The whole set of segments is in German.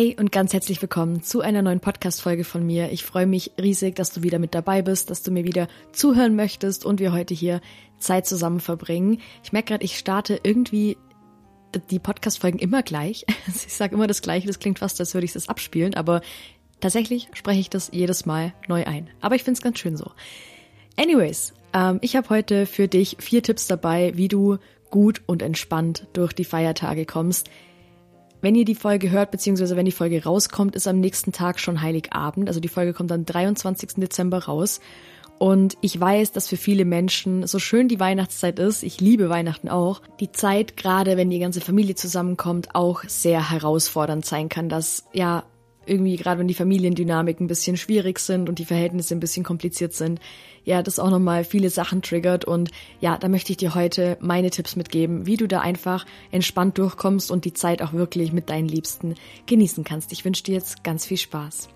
Hey und ganz herzlich willkommen zu einer neuen Podcast-Folge von mir. Ich freue mich riesig, dass du wieder mit dabei bist, dass du mir wieder zuhören möchtest und wir heute hier Zeit zusammen verbringen. Ich merke gerade, ich starte irgendwie die Podcast-Folgen immer gleich. Ich sage immer das Gleiche, das klingt fast, als würde ich das abspielen, aber tatsächlich spreche ich das jedes Mal neu ein. Aber ich finde es ganz schön so. Anyways, ähm, ich habe heute für dich vier Tipps dabei, wie du gut und entspannt durch die Feiertage kommst. Wenn ihr die Folge hört, beziehungsweise wenn die Folge rauskommt, ist am nächsten Tag schon Heiligabend. Also die Folge kommt am 23. Dezember raus. Und ich weiß, dass für viele Menschen, so schön die Weihnachtszeit ist, ich liebe Weihnachten auch, die Zeit, gerade wenn die ganze Familie zusammenkommt, auch sehr herausfordernd sein kann, dass ja irgendwie gerade wenn die Familiendynamik ein bisschen schwierig sind und die Verhältnisse ein bisschen kompliziert sind, ja, das auch nochmal viele Sachen triggert und ja, da möchte ich dir heute meine Tipps mitgeben, wie du da einfach entspannt durchkommst und die Zeit auch wirklich mit deinen Liebsten genießen kannst. Ich wünsche dir jetzt ganz viel Spaß.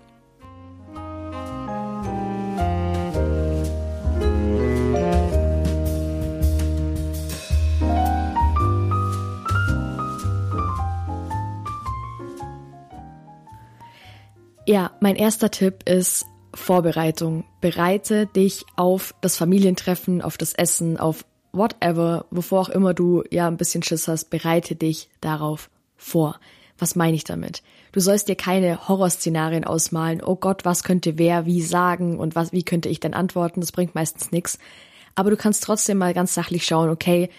Ja, mein erster Tipp ist Vorbereitung. Bereite dich auf das Familientreffen, auf das Essen, auf whatever, wovor auch immer du ja ein bisschen Schiss hast, bereite dich darauf vor. Was meine ich damit? Du sollst dir keine Horrorszenarien ausmalen. Oh Gott, was könnte wer wie sagen und was, wie könnte ich denn antworten? Das bringt meistens nichts. Aber du kannst trotzdem mal ganz sachlich schauen, okay,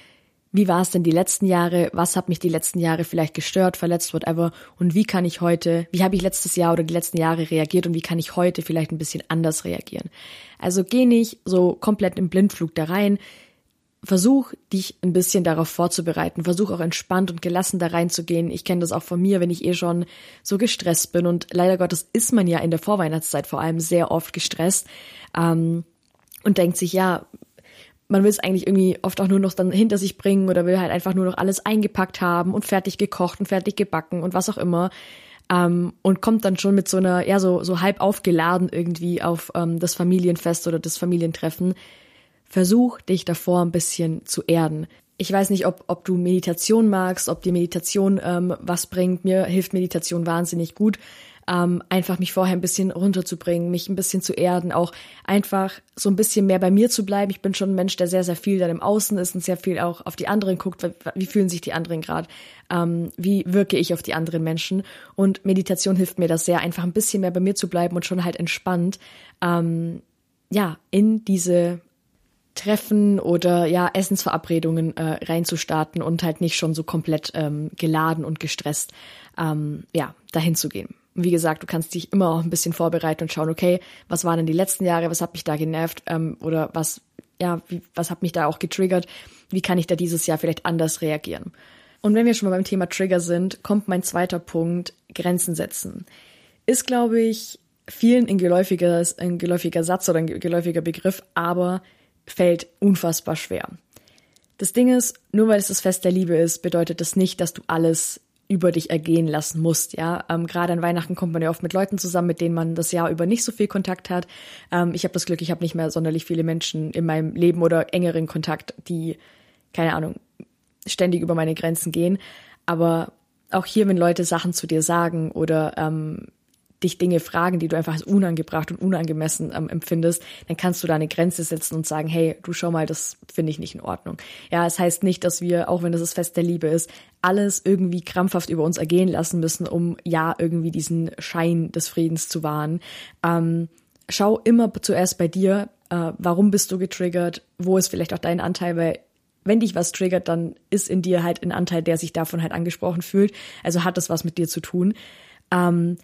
wie war es denn die letzten Jahre, was hat mich die letzten Jahre vielleicht gestört, verletzt, whatever, und wie kann ich heute, wie habe ich letztes Jahr oder die letzten Jahre reagiert und wie kann ich heute vielleicht ein bisschen anders reagieren. Also geh nicht so komplett im Blindflug da rein, versuch dich ein bisschen darauf vorzubereiten, versuch auch entspannt und gelassen da reinzugehen. Ich kenne das auch von mir, wenn ich eh schon so gestresst bin. Und leider Gottes ist man ja in der Vorweihnachtszeit vor allem sehr oft gestresst ähm, und denkt sich, ja, man will es eigentlich irgendwie oft auch nur noch dann hinter sich bringen oder will halt einfach nur noch alles eingepackt haben und fertig gekocht und fertig gebacken und was auch immer. Ähm, und kommt dann schon mit so einer, ja, so, so halb aufgeladen irgendwie auf ähm, das Familienfest oder das Familientreffen. Versuch dich davor ein bisschen zu erden. Ich weiß nicht, ob, ob du Meditation magst, ob dir Meditation ähm, was bringt. Mir hilft Meditation wahnsinnig gut ähm, einfach mich vorher ein bisschen runterzubringen, mich ein bisschen zu erden, auch einfach so ein bisschen mehr bei mir zu bleiben. Ich bin schon ein Mensch, der sehr, sehr viel dann im Außen ist und sehr viel auch auf die anderen guckt. Wie fühlen sich die anderen gerade? Ähm, wie wirke ich auf die anderen Menschen? Und Meditation hilft mir das sehr, einfach ein bisschen mehr bei mir zu bleiben und schon halt entspannt, ähm, ja, in diese Treffen oder ja Essensverabredungen äh, reinzustarten und halt nicht schon so komplett ähm, geladen und gestresst ähm, ja dahin zu gehen. Wie gesagt, du kannst dich immer auch ein bisschen vorbereiten und schauen, okay, was waren denn die letzten Jahre, was hat mich da genervt ähm, oder was, ja, wie, was hat mich da auch getriggert, wie kann ich da dieses Jahr vielleicht anders reagieren. Und wenn wir schon mal beim Thema Trigger sind, kommt mein zweiter Punkt, Grenzen setzen. Ist, glaube ich, vielen ein geläufiger, ein geläufiger Satz oder ein geläufiger Begriff, aber fällt unfassbar schwer. Das Ding ist, nur weil es das Fest der Liebe ist, bedeutet das nicht, dass du alles über dich ergehen lassen musst. Ja, ähm, gerade an Weihnachten kommt man ja oft mit Leuten zusammen, mit denen man das Jahr über nicht so viel Kontakt hat. Ähm, ich habe das Glück, ich habe nicht mehr sonderlich viele Menschen in meinem Leben oder engeren Kontakt, die keine Ahnung ständig über meine Grenzen gehen. Aber auch hier, wenn Leute Sachen zu dir sagen oder ähm, dich Dinge fragen, die du einfach als unangebracht und unangemessen ähm, empfindest, dann kannst du da eine Grenze setzen und sagen, hey, du schau mal, das finde ich nicht in Ordnung. Ja, es heißt nicht, dass wir, auch wenn das das Fest der Liebe ist, alles irgendwie krampfhaft über uns ergehen lassen müssen, um ja irgendwie diesen Schein des Friedens zu wahren. Ähm, schau immer zuerst bei dir, äh, warum bist du getriggert, wo ist vielleicht auch dein Anteil, weil wenn dich was triggert, dann ist in dir halt ein Anteil, der sich davon halt angesprochen fühlt. Also hat das was mit dir zu tun. Ähm,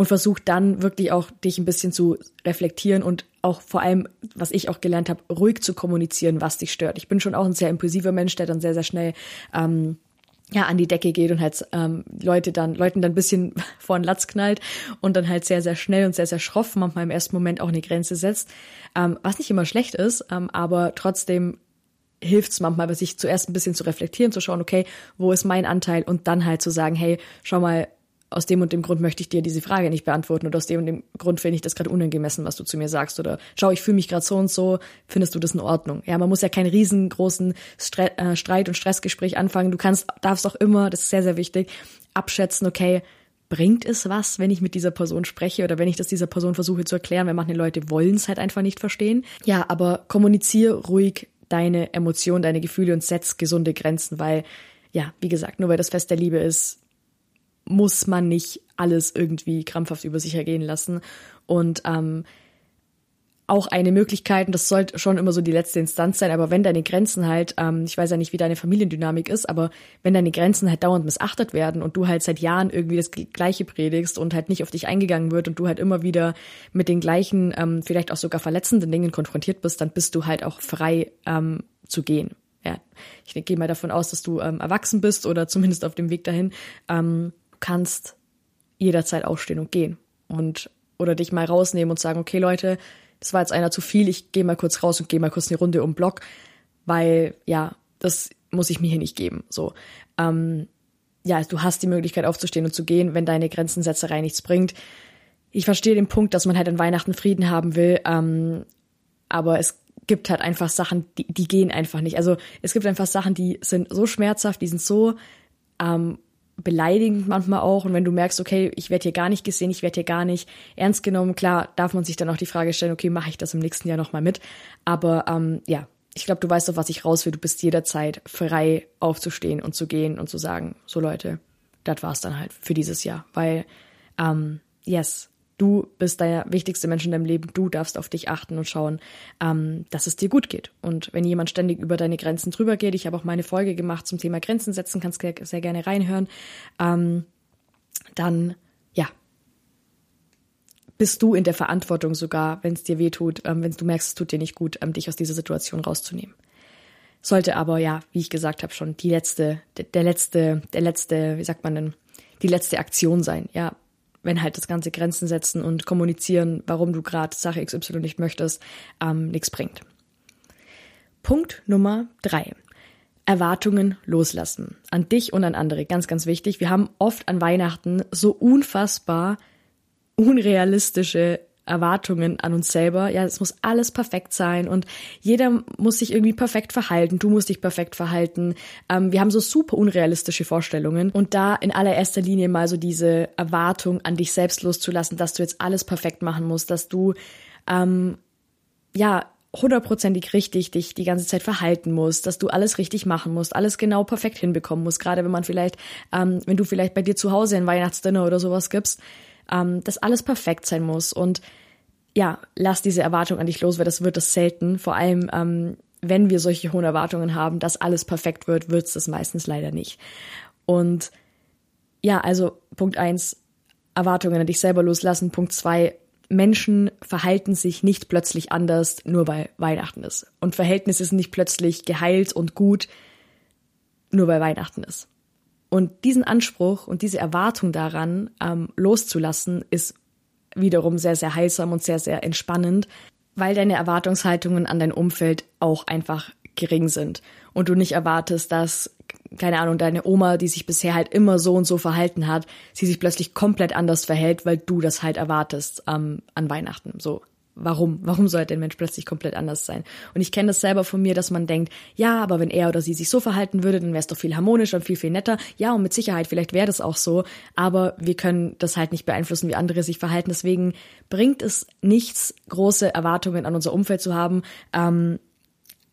und versuch dann wirklich auch dich ein bisschen zu reflektieren und auch vor allem, was ich auch gelernt habe, ruhig zu kommunizieren, was dich stört. Ich bin schon auch ein sehr impulsiver Mensch, der dann sehr, sehr schnell ähm, ja, an die Decke geht und halt ähm, Leute dann, Leuten dann ein bisschen vor den Latz knallt und dann halt sehr, sehr schnell und sehr, sehr schroff manchmal im ersten Moment auch eine Grenze setzt. Ähm, was nicht immer schlecht ist, ähm, aber trotzdem hilft es manchmal, sich zuerst ein bisschen zu reflektieren, zu schauen, okay, wo ist mein Anteil und dann halt zu sagen, hey, schau mal, aus dem und dem Grund möchte ich dir diese Frage nicht beantworten oder aus dem und dem Grund finde ich das gerade unangemessen, was du zu mir sagst oder schau, ich fühle mich gerade so und so, findest du das in Ordnung? Ja, man muss ja keinen riesengroßen Stre äh, Streit und Stressgespräch anfangen. Du kannst, darfst auch immer, das ist sehr, sehr wichtig, abschätzen, okay, bringt es was, wenn ich mit dieser Person spreche oder wenn ich das dieser Person versuche zu erklären, weil manche Leute wollen es halt einfach nicht verstehen. Ja, aber kommuniziere ruhig deine Emotionen, deine Gefühle und setz gesunde Grenzen, weil, ja, wie gesagt, nur weil das Fest der Liebe ist, muss man nicht alles irgendwie krampfhaft über sich ergehen lassen. Und ähm, auch eine Möglichkeit, und das sollte schon immer so die letzte Instanz sein, aber wenn deine Grenzen halt, ähm, ich weiß ja nicht, wie deine Familiendynamik ist, aber wenn deine Grenzen halt dauernd missachtet werden und du halt seit Jahren irgendwie das Gleiche predigst und halt nicht auf dich eingegangen wird und du halt immer wieder mit den gleichen, ähm, vielleicht auch sogar verletzenden Dingen konfrontiert bist, dann bist du halt auch frei ähm, zu gehen. Ja, ich gehe mal davon aus, dass du ähm, erwachsen bist oder zumindest auf dem Weg dahin. Ähm, kannst jederzeit aufstehen und gehen und oder dich mal rausnehmen und sagen, okay Leute, das war jetzt einer zu viel, ich gehe mal kurz raus und gehe mal kurz eine Runde um Block, weil ja, das muss ich mir hier nicht geben. So, ähm, ja, du hast die Möglichkeit aufzustehen und zu gehen, wenn deine Grenzensetzerei nichts bringt. Ich verstehe den Punkt, dass man halt an Weihnachten Frieden haben will, ähm, aber es gibt halt einfach Sachen, die, die gehen einfach nicht. Also es gibt einfach Sachen, die sind so schmerzhaft, die sind so ähm, beleidigend manchmal auch. Und wenn du merkst, okay, ich werde hier gar nicht gesehen, ich werde hier gar nicht ernst genommen, klar, darf man sich dann auch die Frage stellen, okay, mache ich das im nächsten Jahr nochmal mit? Aber ähm, ja, ich glaube, du weißt doch, was ich raus will. Du bist jederzeit frei aufzustehen und zu gehen und zu sagen, so Leute, das war's dann halt für dieses Jahr. Weil, ähm, yes, Du bist der wichtigste Mensch in deinem Leben. Du darfst auf dich achten und schauen, ähm, dass es dir gut geht. Und wenn jemand ständig über deine Grenzen drüber geht, ich habe auch meine Folge gemacht zum Thema Grenzen setzen, kannst sehr gerne reinhören, ähm, dann ja, bist du in der Verantwortung sogar, wenn es dir weh tut, ähm, wenn du merkst, es tut dir nicht gut, ähm, dich aus dieser Situation rauszunehmen. Sollte aber ja, wie ich gesagt habe, schon die letzte, der, der letzte, der letzte, wie sagt man denn, die letzte Aktion sein. Ja, wenn halt das ganze Grenzen setzen und kommunizieren, warum du gerade Sache XY nicht möchtest, ähm, nichts bringt. Punkt Nummer drei. Erwartungen loslassen. An dich und an andere. Ganz, ganz wichtig. Wir haben oft an Weihnachten so unfassbar unrealistische Erwartungen an uns selber. Ja, es muss alles perfekt sein und jeder muss sich irgendwie perfekt verhalten. Du musst dich perfekt verhalten. Ähm, wir haben so super unrealistische Vorstellungen und da in allererster Linie mal so diese Erwartung an dich selbst loszulassen, dass du jetzt alles perfekt machen musst, dass du ähm, ja hundertprozentig richtig dich die ganze Zeit verhalten musst, dass du alles richtig machen musst, alles genau perfekt hinbekommen musst. Gerade wenn man vielleicht, ähm, wenn du vielleicht bei dir zu Hause ein Weihnachtsdinner oder sowas gibst, ähm, dass alles perfekt sein muss. Und ja, lass diese Erwartung an dich los, weil das wird es selten. Vor allem, ähm, wenn wir solche hohen Erwartungen haben, dass alles perfekt wird, wird es das meistens leider nicht. Und ja, also Punkt eins, Erwartungen an dich selber loslassen. Punkt zwei, Menschen verhalten sich nicht plötzlich anders, nur weil Weihnachten ist. Und Verhältnisse sind nicht plötzlich geheilt und gut, nur weil Weihnachten ist. Und diesen Anspruch und diese Erwartung daran ähm, loszulassen, ist wiederum sehr, sehr heilsam und sehr, sehr entspannend, weil deine Erwartungshaltungen an dein Umfeld auch einfach gering sind und du nicht erwartest, dass, keine Ahnung, deine Oma, die sich bisher halt immer so und so verhalten hat, sie sich plötzlich komplett anders verhält, weil du das halt erwartest ähm, an Weihnachten. So, warum? Warum sollte ein Mensch plötzlich komplett anders sein? Und ich kenne das selber von mir, dass man denkt, ja, aber wenn er oder sie sich so verhalten würde, dann wäre es doch viel harmonischer und viel, viel netter. Ja, und mit Sicherheit, vielleicht wäre das auch so, aber wir können das halt nicht beeinflussen, wie andere sich verhalten. Deswegen bringt es nichts, große Erwartungen an unser Umfeld zu haben. Ähm,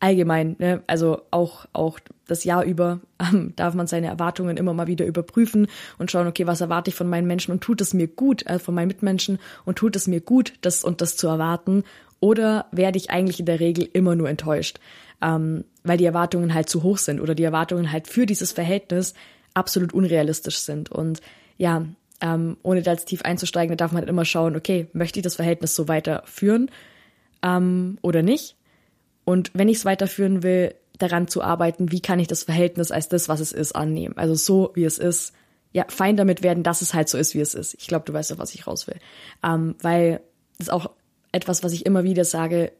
allgemein, ne? also auch, auch das Jahr über ähm, darf man seine Erwartungen immer mal wieder überprüfen und schauen, okay, was erwarte ich von meinen Menschen und tut es mir gut, äh, von meinen Mitmenschen und tut es mir gut, das und das zu erwarten oder werde ich eigentlich in der Regel immer nur enttäuscht, ähm, weil die Erwartungen halt zu hoch sind oder die Erwartungen halt für dieses Verhältnis absolut unrealistisch sind und ja, ähm, ohne da jetzt tief einzusteigen, da darf man halt immer schauen, okay, möchte ich das Verhältnis so weiterführen ähm, oder nicht? Und wenn ich es weiterführen will, daran zu arbeiten, wie kann ich das Verhältnis als das, was es ist, annehmen. Also so, wie es ist. Ja, fein damit werden, dass es halt so ist, wie es ist. Ich glaube, du weißt doch, was ich raus will. Ähm, weil das ist auch etwas, was ich immer wieder sage.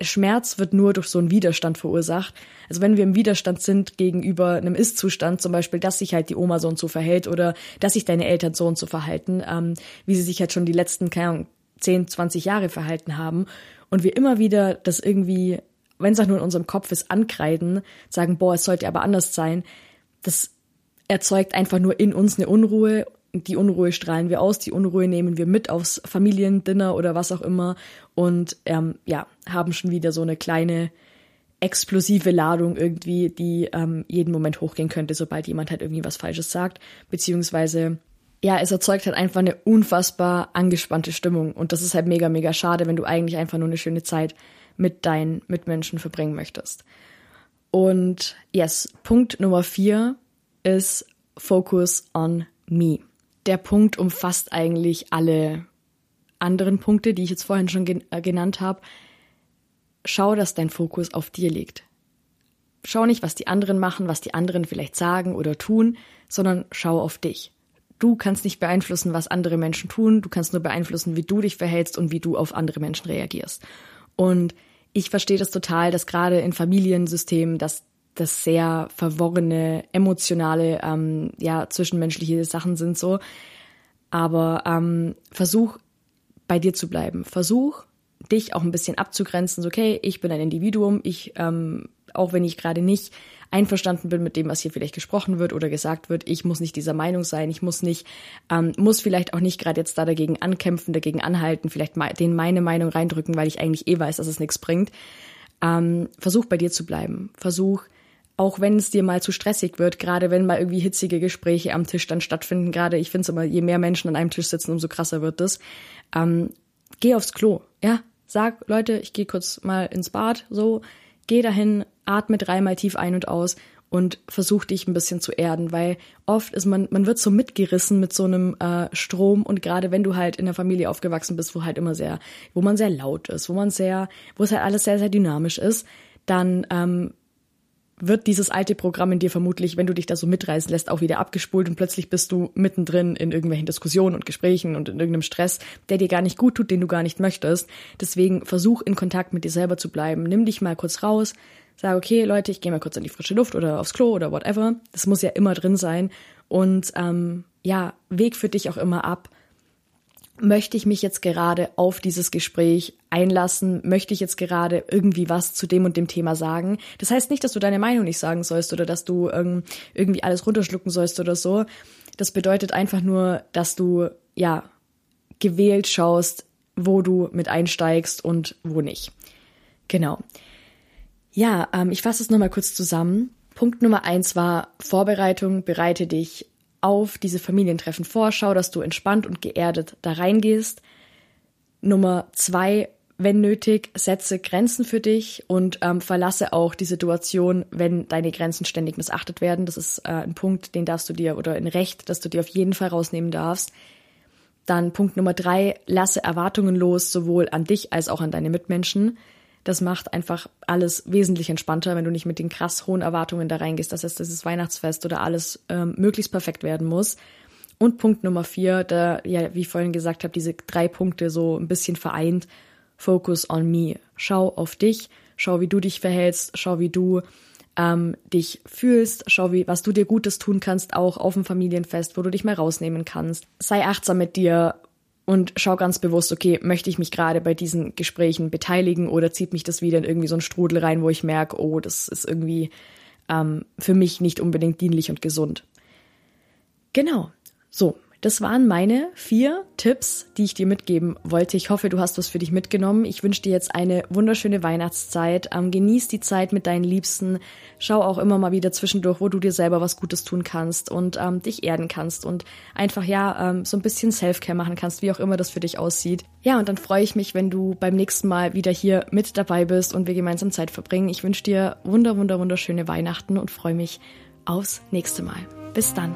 Schmerz wird nur durch so einen Widerstand verursacht. Also wenn wir im Widerstand sind gegenüber einem Ist-Zustand, zum Beispiel, dass sich halt die Oma so und so verhält oder dass sich deine Eltern so und so verhalten, ähm, wie sie sich halt schon die letzten, keine Ahnung, 10, 20 Jahre verhalten haben und wir immer wieder das irgendwie, wenn es auch nur in unserem Kopf ist, ankreiden, sagen, boah, es sollte aber anders sein, das erzeugt einfach nur in uns eine Unruhe. Die Unruhe strahlen wir aus, die Unruhe nehmen wir mit aufs Familiendinner oder was auch immer. Und ähm, ja, haben schon wieder so eine kleine explosive Ladung irgendwie, die ähm, jeden Moment hochgehen könnte, sobald jemand halt irgendwie was Falsches sagt, beziehungsweise ja, es erzeugt halt einfach eine unfassbar angespannte Stimmung und das ist halt mega, mega schade, wenn du eigentlich einfach nur eine schöne Zeit mit deinen Mitmenschen verbringen möchtest. Und yes, Punkt Nummer vier ist Focus on me. Der Punkt umfasst eigentlich alle anderen Punkte, die ich jetzt vorhin schon gen äh, genannt habe. Schau, dass dein Fokus auf dir liegt. Schau nicht, was die anderen machen, was die anderen vielleicht sagen oder tun, sondern schau auf dich. Du kannst nicht beeinflussen, was andere Menschen tun, du kannst nur beeinflussen, wie du dich verhältst und wie du auf andere Menschen reagierst. Und ich verstehe das total, dass gerade in Familiensystemen, dass das sehr verworrene, emotionale, ähm, ja, zwischenmenschliche Sachen sind so. Aber ähm, versuch bei dir zu bleiben. Versuch dich auch ein bisschen abzugrenzen. So, okay, ich bin ein Individuum. Ich, ähm, auch wenn ich gerade nicht einverstanden bin mit dem, was hier vielleicht gesprochen wird oder gesagt wird, ich muss nicht dieser Meinung sein. Ich muss nicht, ähm, muss vielleicht auch nicht gerade jetzt da dagegen ankämpfen, dagegen anhalten, vielleicht den meine Meinung reindrücken, weil ich eigentlich eh weiß, dass es nichts bringt. Ähm, versuch bei dir zu bleiben. Versuch auch wenn es dir mal zu stressig wird, gerade wenn mal irgendwie hitzige Gespräche am Tisch dann stattfinden, gerade ich finde es immer, je mehr Menschen an einem Tisch sitzen, umso krasser wird das. Ähm, geh aufs Klo, ja, sag, Leute, ich gehe kurz mal ins Bad, so, geh dahin, atme dreimal tief ein und aus und versuch dich ein bisschen zu erden, weil oft ist man, man wird so mitgerissen mit so einem äh, Strom und gerade wenn du halt in einer Familie aufgewachsen bist, wo halt immer sehr, wo man sehr laut ist, wo man sehr, wo es halt alles sehr, sehr dynamisch ist, dann ähm, wird dieses alte Programm in dir vermutlich, wenn du dich da so mitreißen lässt, auch wieder abgespult und plötzlich bist du mittendrin in irgendwelchen Diskussionen und Gesprächen und in irgendeinem Stress, der dir gar nicht gut tut, den du gar nicht möchtest. Deswegen versuch in Kontakt mit dir selber zu bleiben. Nimm dich mal kurz raus, sag, okay, Leute, ich gehe mal kurz in die frische Luft oder aufs Klo oder whatever. Das muss ja immer drin sein. Und ähm, ja, Weg für dich auch immer ab möchte ich mich jetzt gerade auf dieses Gespräch einlassen? Möchte ich jetzt gerade irgendwie was zu dem und dem Thema sagen? Das heißt nicht, dass du deine Meinung nicht sagen sollst oder dass du irgendwie alles runterschlucken sollst oder so. Das bedeutet einfach nur, dass du, ja, gewählt schaust, wo du mit einsteigst und wo nicht. Genau. Ja, ähm, ich fasse es nochmal kurz zusammen. Punkt Nummer eins war Vorbereitung, bereite dich auf diese Familientreffen vorschau, dass du entspannt und geerdet da reingehst. Nummer zwei, wenn nötig, setze Grenzen für dich und ähm, verlasse auch die Situation, wenn deine Grenzen ständig missachtet werden. Das ist äh, ein Punkt, den darfst du dir oder ein Recht, dass du dir auf jeden Fall rausnehmen darfst. Dann Punkt Nummer drei, lasse Erwartungen los, sowohl an dich als auch an deine Mitmenschen. Das macht einfach alles wesentlich entspannter, wenn du nicht mit den krass hohen Erwartungen da reingehst, dass es dieses Weihnachtsfest oder alles ähm, möglichst perfekt werden muss. Und Punkt Nummer vier, da, ja, wie ich vorhin gesagt habe, diese drei Punkte so ein bisschen vereint. Focus on me. Schau auf dich, schau, wie du dich verhältst, schau, wie du ähm, dich fühlst, schau, wie, was du dir Gutes tun kannst, auch auf dem Familienfest, wo du dich mal rausnehmen kannst. Sei achtsam mit dir, und schau ganz bewusst, okay, möchte ich mich gerade bei diesen Gesprächen beteiligen oder zieht mich das wieder in irgendwie so einen Strudel rein, wo ich merke, oh, das ist irgendwie ähm, für mich nicht unbedingt dienlich und gesund. Genau. So, das waren meine vier Tipps, die ich dir mitgeben wollte. Ich hoffe, du hast was für dich mitgenommen. Ich wünsche dir jetzt eine wunderschöne Weihnachtszeit. Ähm, genieß die Zeit mit deinen Liebsten. Schau auch immer mal wieder zwischendurch, wo du dir selber was Gutes tun kannst und ähm, dich erden kannst und einfach ja ähm, so ein bisschen Selfcare machen kannst, wie auch immer das für dich aussieht. Ja, und dann freue ich mich, wenn du beim nächsten Mal wieder hier mit dabei bist und wir gemeinsam Zeit verbringen. Ich wünsche dir wunder, wunder, wunderschöne Weihnachten und freue mich aufs nächste Mal. Bis dann.